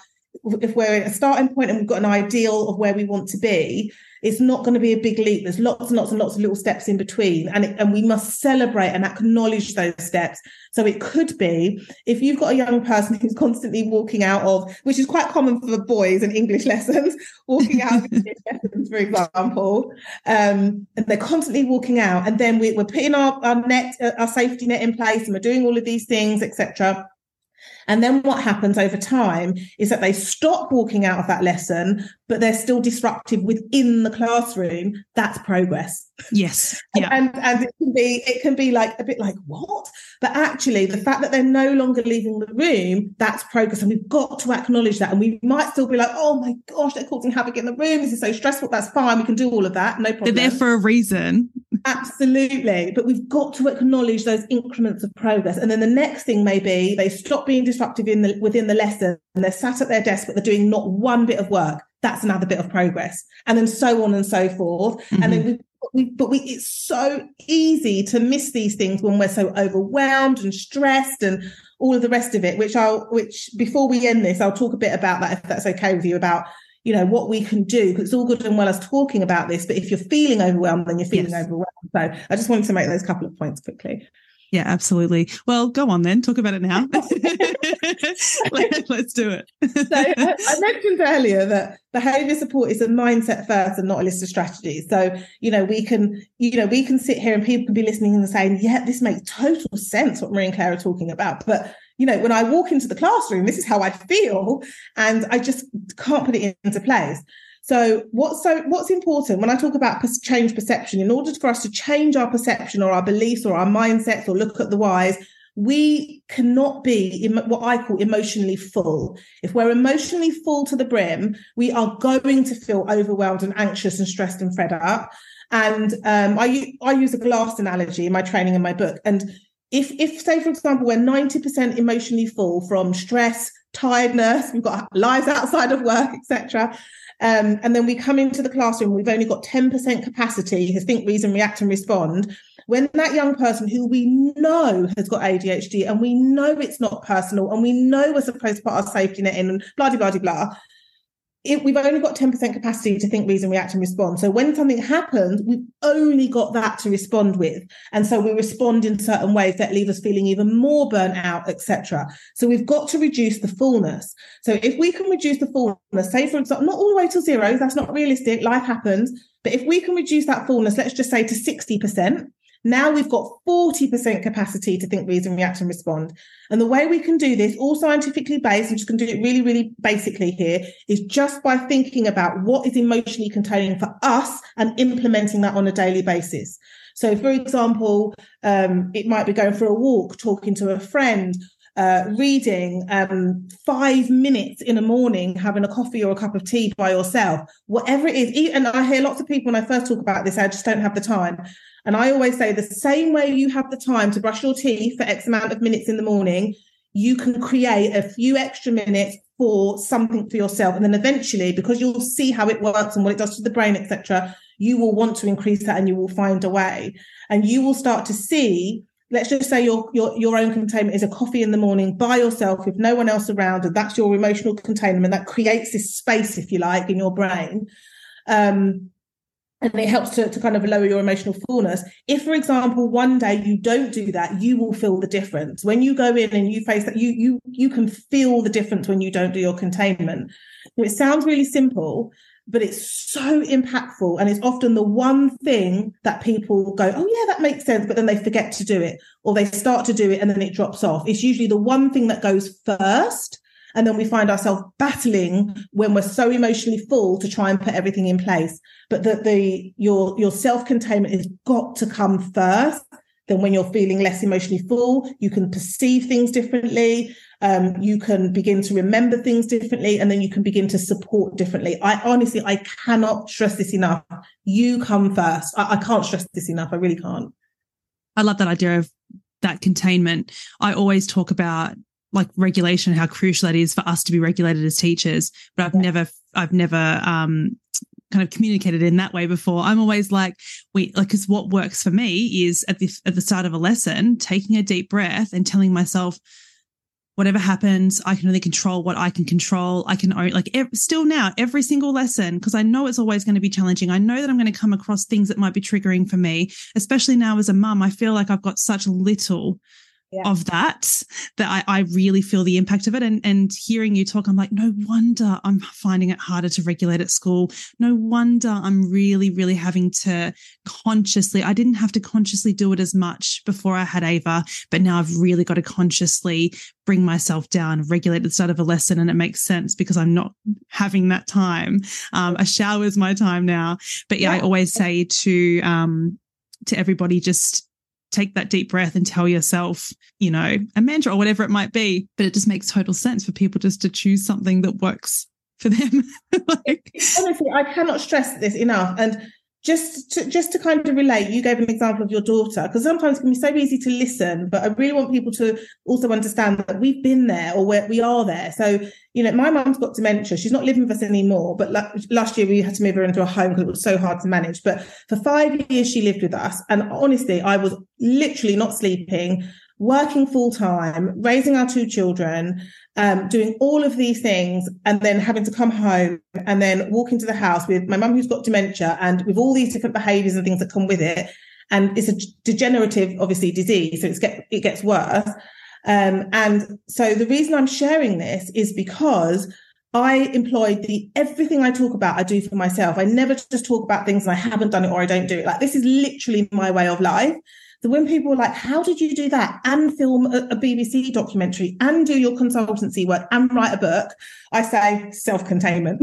if we're at a starting point and we've got an ideal of where we want to be, it's not going to be a big leap. There's lots and lots and lots of little steps in between, and it, and we must celebrate and acknowledge those steps. So it could be if you've got a young person who's constantly walking out of, which is quite common for boys in English lessons, walking out of English lessons, for example, um, and they're constantly walking out, and then we, are putting our, our net, our safety net in place, and we're doing all of these things, etc and then what happens over time is that they stop walking out of that lesson, but they're still disruptive within the classroom. That's progress. Yes. Yeah. And and it can be it can be like a bit like what? But actually the fact that they're no longer leaving the room, that's progress. And we've got to acknowledge that. And we might still be like, oh my gosh, they're causing havoc in the room. This is so stressful. That's fine. We can do all of that. No problem. They're there for a reason. Absolutely. But we've got to acknowledge those increments of progress. And then the next thing may be they stop being disruptive in the within the lesson and they're sat at their desk, but they're doing not one bit of work. That's another bit of progress. And then so on and so forth. Mm-hmm. And then we we, but we, it's so easy to miss these things when we're so overwhelmed and stressed and all of the rest of it, which I'll, which before we end this, I'll talk a bit about that if that's okay with you about you know what we can do because it's all good and well us talking about this but if you're feeling overwhelmed then you're feeling yes. overwhelmed. So i just wanted to make those couple of points quickly. Yeah absolutely. Well go on then talk about it now. Let, us do it. So uh, I, mentioned earlier that behavior support is a mindset first and not a list of strategies. So you know we can you know we can sit here and people can be listening and saying yeah this makes total sense what marie and claire are talking about but you know, when I walk into the classroom, this is how I feel, and I just can't put it into place. So what's so what's important when I talk about change perception? In order for us to change our perception or our beliefs or our mindsets or look at the whys, we cannot be what I call emotionally full. If we're emotionally full to the brim, we are going to feel overwhelmed and anxious and stressed and fed up. And um, I I use a glass analogy in my training in my book, and if if say for example we're 90% emotionally full from stress tiredness we've got lives outside of work etc um, and then we come into the classroom we've only got 10% capacity to think reason react and respond when that young person who we know has got adhd and we know it's not personal and we know we're supposed to put our safety net in and blah blah blah blah it, we've only got 10% capacity to think, reason, react, and respond. So when something happens, we've only got that to respond with. And so we respond in certain ways that leave us feeling even more burnt out, etc. So we've got to reduce the fullness. So if we can reduce the fullness, say for example, not all the way to zero, that's not realistic, life happens. But if we can reduce that fullness, let's just say to 60%, Now we've got 40% capacity to think, reason, react, and respond. And the way we can do this, all scientifically based, I'm just going to do it really, really basically here, is just by thinking about what is emotionally containing for us and implementing that on a daily basis. So, for example, um, it might be going for a walk, talking to a friend, uh, reading um, five minutes in the morning, having a coffee or a cup of tea by yourself, whatever it is. And I hear lots of people when I first talk about this, I just don't have the time. And I always say the same way you have the time to brush your teeth for X amount of minutes in the morning, you can create a few extra minutes for something for yourself. And then eventually, because you'll see how it works and what it does to the brain, etc., you will want to increase that and you will find a way. And you will start to see let's just say your, your your own containment is a coffee in the morning by yourself with no one else around and that's your emotional containment that creates this space if you like in your brain um, and it helps to, to kind of lower your emotional fullness. If for example one day you don't do that you will feel the difference. When you go in and you face that you you you can feel the difference when you don't do your containment. It sounds really simple but it's so impactful and it's often the one thing that people go oh yeah that makes sense but then they forget to do it or they start to do it and then it drops off. It's usually the one thing that goes first and then we find ourselves battling when we're so emotionally full to try and put everything in place. But that the your your self-containment has got to come first. Then when you're feeling less emotionally full you can perceive things differently. Um, you can begin to remember things differently and then you can begin to support differently. I honestly i cannot stress this enough. You come first. I, I can't stress this enough. I really can't. I love that idea of that containment. I always talk about like regulation how crucial that is for us to be regulated as teachers but i've yeah. never i've never um kind of communicated in that way before. I'm always like, we like, because what works for me is at the at the start of a lesson, taking a deep breath and telling myself, whatever happens, I can only control what I can control. I can own, like ev- still now every single lesson because I know it's always going to be challenging. I know that I'm going to come across things that might be triggering for me, especially now as a mum. I feel like I've got such little yeah. of that that I, I really feel the impact of it. And and hearing you talk i'm like no wonder i'm finding it harder to regulate at school. No wonder i'm really really having to consciously i didn't have to consciously do it as much before i had ava but now i've really got to consciously bring myself down regulate at the start of a lesson. And it makes sense because i'm not having that time. Um, a shower is my time now. But yeah, yeah. i always say to um to everybody just take that deep breath and tell yourself, you know, a mantra or whatever it might be. But it just makes total sense for people just to choose something that works for them. like, Honestly, I cannot stress this enough. And just to, just to kind of relate, you gave an example of your daughter because sometimes it can be so easy to listen, but I really want people to also understand that we've been there or where we are there. So, you know, my mum's got dementia. She's not living with us anymore, but last year we had to move her into a home because it was so hard to manage. But for five years, she lived with us. And honestly, I was literally not sleeping working full time, raising our two children, um, doing all of these things, and then having to come home and then walk into the house with my mum who's got dementia and with all these different behaviors and things that come with it. And it's a degenerative, obviously, disease, so it's get, it gets worse. Um, and so the reason I'm sharing this is because I employed the everything I talk about, I do for myself. I never just talk about things and I haven't done it or I don't do it. Like this is literally my way of life. So when people are like, how did you do that and film a, a BBC documentary and do your consultancy work and write a book? I say self containment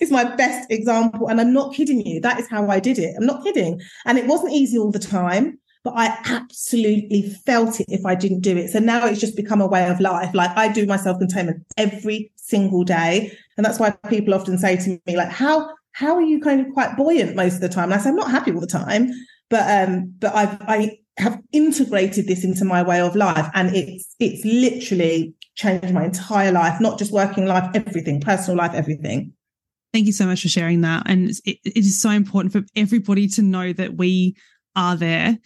is my best example. And I'm not kidding you. That is how I did it. I'm not kidding. And it wasn't easy all the time but I absolutely felt it if I didn't do it. So now it's just become a way of life. Like I do my self containment every single day. And that's why people often say to me, like, how, how are you kind of quite buoyant most of the time? And I say, I'm not happy all the time, but, um, but I've, I have integrated this into my way of life and it's it's literally changed my entire life not just working life everything personal life everything. Thank you so much for sharing that. And it, it is so important for everybody to know that we are there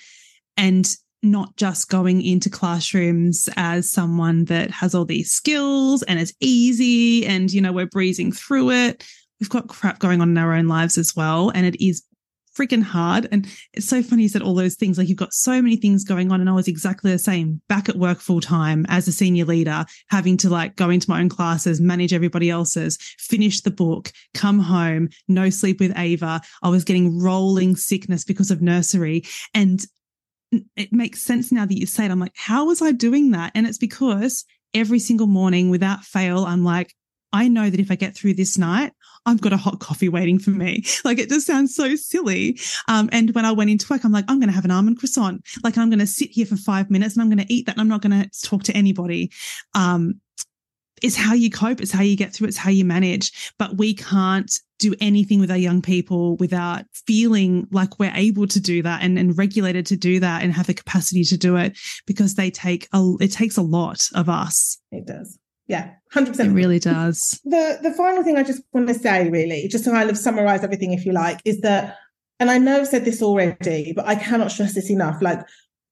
and not just going into classrooms as someone that has all these skills and it's easy and you know we're breezing through it. We've got crap going on in our own lives as well and it is freaking hard. And it's so funny you said all those things. Like you've got so many things going on. And I was exactly the same back at work full time as a senior leader, having to like go into my own classes, manage everybody else's, finish the book, come home, no sleep with Ava. I was getting rolling sickness because of nursery. And it makes sense now that you say it. I'm like, how was I doing that? And it's because every single morning without fail, I'm like, I know that if I get through this night, I've got a hot coffee waiting for me. Like it just sounds so silly. Um, and when I went into work, I'm like, I'm going to have an almond croissant. Like I'm going to sit here for five minutes and I'm going to eat that and I'm not going to talk to anybody. Um, it's how you cope. It's how you get through. It's how you manage. But we can't do anything with our young people without feeling like we're able to do that and, and regulated to do that and have the capacity to do it because they take a, it takes a lot of us. It does. Yeah, hundred percent. It really does. The the final thing I just want to say, really, just to kind of summarize everything, if you like, is that, and I know I've said this already, but I cannot stress this enough. Like,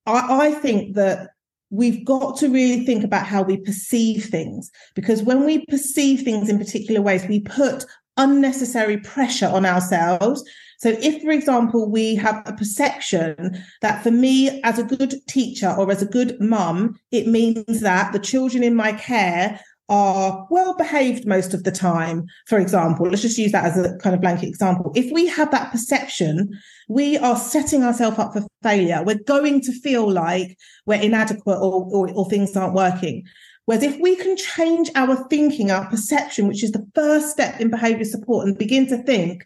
I, I think that we've got to really think about how we perceive things because when we perceive things in particular ways, we put unnecessary pressure on ourselves. So, if, for example, we have a perception that for me, as a good teacher or as a good mum, it means that the children in my care are well behaved most of the time, for example, let's just use that as a kind of blanket example. If we have that perception, we are setting ourselves up for failure. We're going to feel like we're inadequate or, or, or things aren't working. Whereas if we can change our thinking, our perception, which is the first step in behavior support, and begin to think,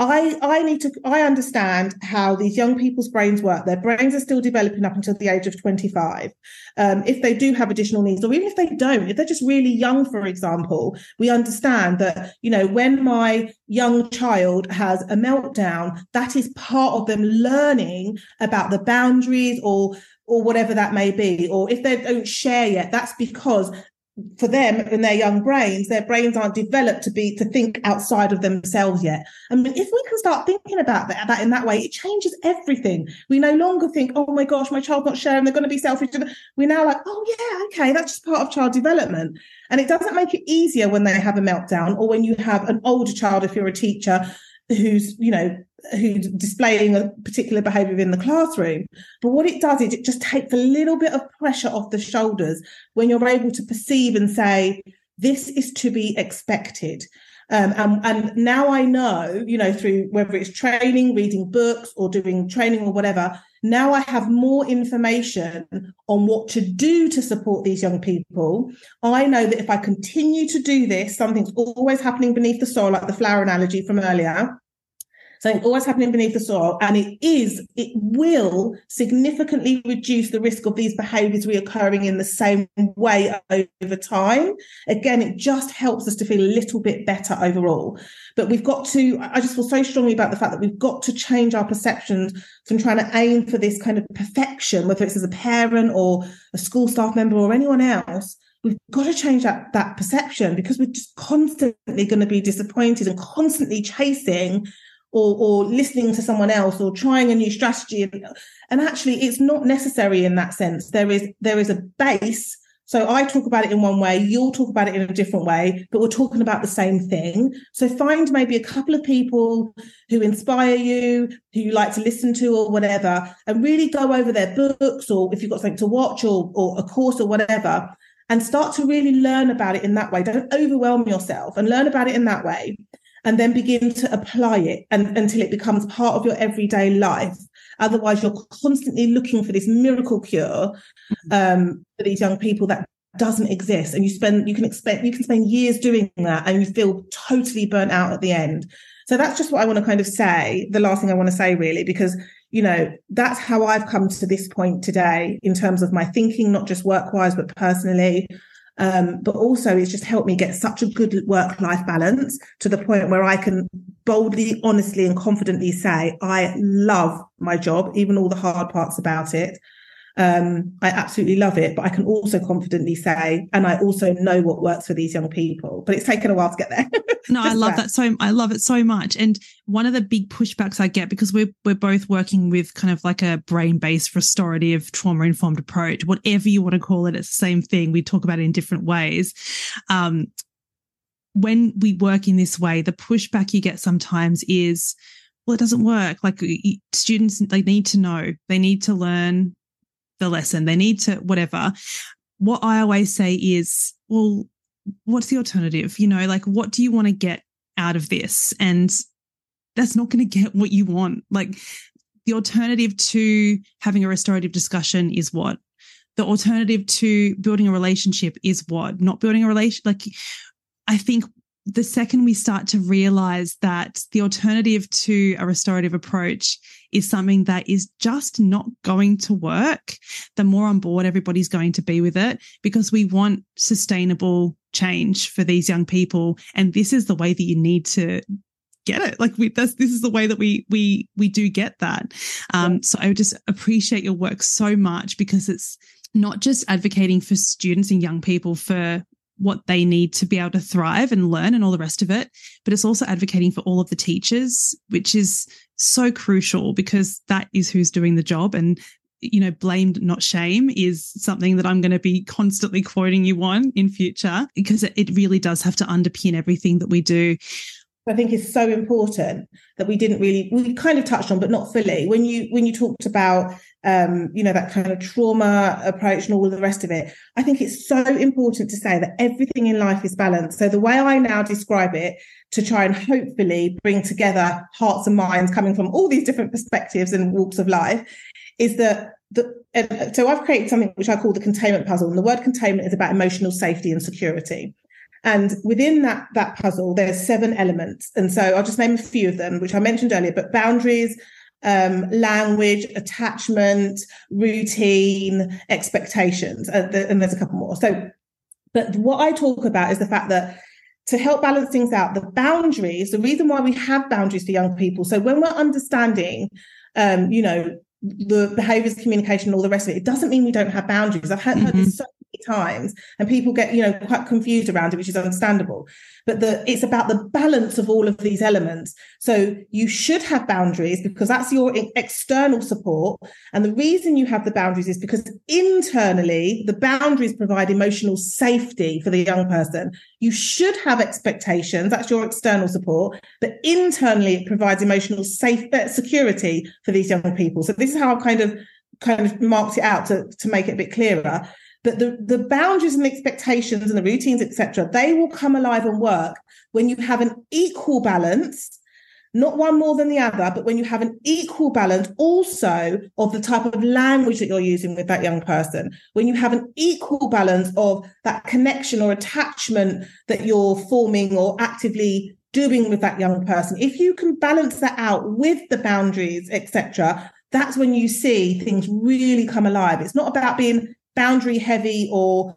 I, I need to I understand how these young people's brains work. Their brains are still developing up until the age of 25. Um, if they do have additional needs, or even if they don't, if they're just really young, for example, we understand that, you know, when my young child has a meltdown, that is part of them learning about the boundaries or or whatever that may be. Or if they don't share yet, that's because for them in their young brains, their brains aren't developed to be to think outside of themselves yet. I mean, if we can start thinking about that, that in that way, it changes everything. We no longer think, oh my gosh, my child's not sharing, they're going to be selfish. We're now like, oh yeah, okay, that's just part of child development. And it doesn't make it easier when they have a meltdown or when you have an older child, if you're a teacher who's, you know, who's displaying a particular behavior in the classroom. But what it does is it just takes a little bit of pressure off the shoulders when you're able to perceive and say, this is to be expected. Um, and, and now I know, you know, through whether it's training, reading books, or doing training or whatever, now I have more information on what to do to support these young people. I know that if I continue to do this, something's always happening beneath the soil, like the flower analogy from earlier. Something oh, always happening beneath the soil. And it is, it will significantly reduce the risk of these behaviors reoccurring in the same way over time. Again, it just helps us to feel a little bit better overall. But we've got to, I just feel so strongly about the fact that we've got to change our perceptions from trying to aim for this kind of perfection, whether it's as a parent or a school staff member or anyone else we've got to change that that perception because we're just constantly going to be disappointed and constantly chasing or, or listening to someone else or trying a new strategy. And, actually it's not necessary in that sense. There is, there is a base. So I talk about it in one way, you'll talk about it in a different way, but we're talking about the same thing. So find maybe a couple of people who inspire you, who you like to listen to or whatever, and really go over their books or if you've got something to watch or, or a course or whatever, and start to really learn about it in that way. Don't overwhelm yourself and learn about it in that way and then begin to apply it and, until it becomes part of your everyday life. Otherwise, you're constantly looking for this miracle cure um, for these young people that doesn't exist. And you spend, you can expect, you can spend years doing that and you feel totally burnt out at the end. So that's just what I want to kind of say. The last thing I want to say, really, because, you know, that's how I've come to this point today in terms of my thinking, not just work wise, but personally. Um, but also it's just helped me get such a good work life balance to the point where I can boldly, honestly, and confidently say, I love my job, even all the hard parts about it. Um, I absolutely love it, but I can also confidently say, and I also know what works for these young people. But it's taken a while to get there. no, I love that. so. I love it so much. And one of the big pushbacks I get because we're we're both working with kind of like a brain based restorative trauma informed approach, whatever you want to call it. It's the same thing. We talk about it in different ways. Um, when we work in this way, the pushback you get sometimes is, well, it doesn't work. Like students, they need to know, they need to learn the lesson. They need to, whatever. What I always say is, well, what's the alternative? You know, like, what do you want to get out of this? And that's not going to get what you want. Like, the alternative to having a restorative discussion is what? The alternative to building a relationship is what? Not building a relation. Like, I think the second we start to realize that the alternative to a restorative approach is something that is just not going to work, the more on board everybody's going to be with it because we want sustainable change for these young people. And this is the way that you need to get it. Like we, this, this is the way that we, we, we do get that. Um, yeah. so I just appreciate your work so much because it's not just advocating for students and young people for what they need to be able to thrive and learn and all the rest of it. But it's also advocating for all of the teachers, which is so crucial because that is who's doing the job. And, you know, blamed, not shame is something that I'm going to be constantly quoting you on in future because it really does have to underpin everything that we do. I think is so important that we didn't really we kind of touched on, but not fully. When you when you talked about um, you know, that kind of trauma approach and all the rest of it, I think it's so important to say that everything in life is balanced. So the way I now describe it to try and hopefully bring together hearts and minds coming from all these different perspectives and walks of life is that the, so I've created something which I call the containment puzzle. And the word containment is about emotional safety and security. And within that, that puzzle, there's seven elements. And so I'll just name a few of them, which I mentioned earlier, but boundaries, um, language, attachment, routine, expectations. Uh, the, and there's a couple more. So, but what I talk about is the fact that to help balance things out, the boundaries, the reason why we have boundaries for young people. So when we're understanding, um, you know, the behaviors, communication, all the rest of it, it doesn't mean we don't have boundaries. I've heard, mm-hmm. heard this so times and people get you know quite confused around it which is understandable. But the it's about the balance of all of these elements. So you should have boundaries because that's your external support. And the reason you have the boundaries is because internally the boundaries provide emotional safety for the young person. You should have expectations that's your external support but internally it provides emotional safe uh, security for these young people. So this is how i've kind of kind of marked it out to, to make it a bit clearer but the, the boundaries and expectations and the routines, etc., they will come alive and work when you have an equal balance, not one more than the other, but when you have an equal balance also of the type of language that you're using with that young person, when you have an equal balance of that connection or attachment that you're forming or actively doing with that young person. If you can balance that out with the boundaries, etc., that's when you see things really come alive. It's not about being boundary heavy or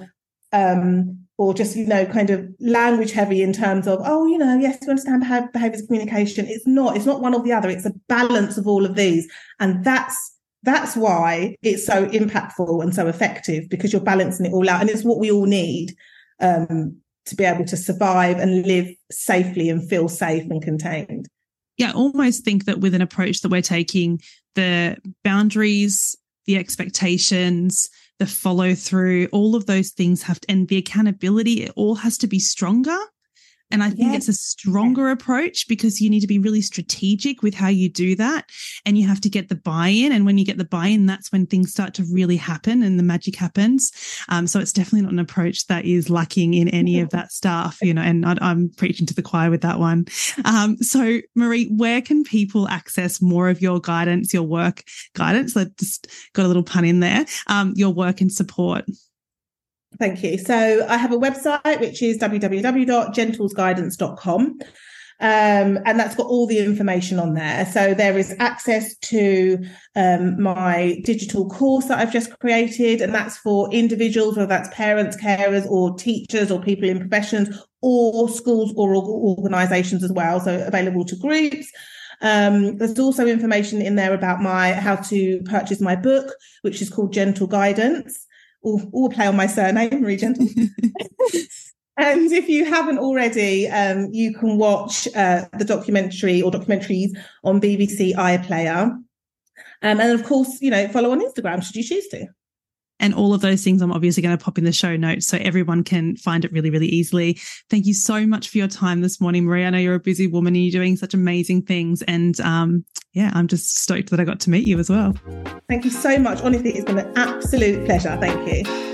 um, or just you know kind of language heavy in terms of oh you know yes we understand behaviors communication. It's not it's not one or the other. It's a balance of all of these. And that's that's why it's so impactful and so effective because you're balancing it all out. And it's what we all need um, to be able to survive and live safely and feel safe and contained. Yeah I almost think that with an approach that we're taking the boundaries the expectations the follow through, all of those things have to, and the accountability, it all has to be stronger and I think it's a stronger approach because you need to be really strategic with how you do that. And you have to get the buy in. And when you get the buy in, that's when things start to really happen and the magic happens. Um, so it's definitely not an approach that is lacking in any of that stuff, you know, and I, am preaching to the choir with that one. Um, so, Marie, where can people access more of your guidance, your work guidance? I just got a little pun in there, um, your work and support. Thank you. So I have a website which is www.gentlesguidance.com. Um, and that's got all the information on there. So there is access to um, my digital course that I've just created, and that's for individuals, whether that's parents, carers, or teachers, or people in professions, or schools or organisations as well. So available to groups. Um, there's also information in there about my how to purchase my book, which is called Gentle Guidance all, all play on my surname, Marie Gentles. and if you haven't already, um, you can watch uh, the documentary or documentaries on BBC iPlayer. Um, and of course, you know, follow on Instagram should you choose to. And all of those things I'm obviously going to pop in the show notes so everyone can find it really, really easily. Thank you so much for your time this morning, Marie. I know you're a busy woman and you're doing such amazing things. And um, yeah, I'm just stoked that I got to meet you as well. Thank you so much. Honestly, it's been an absolute pleasure. Thank you.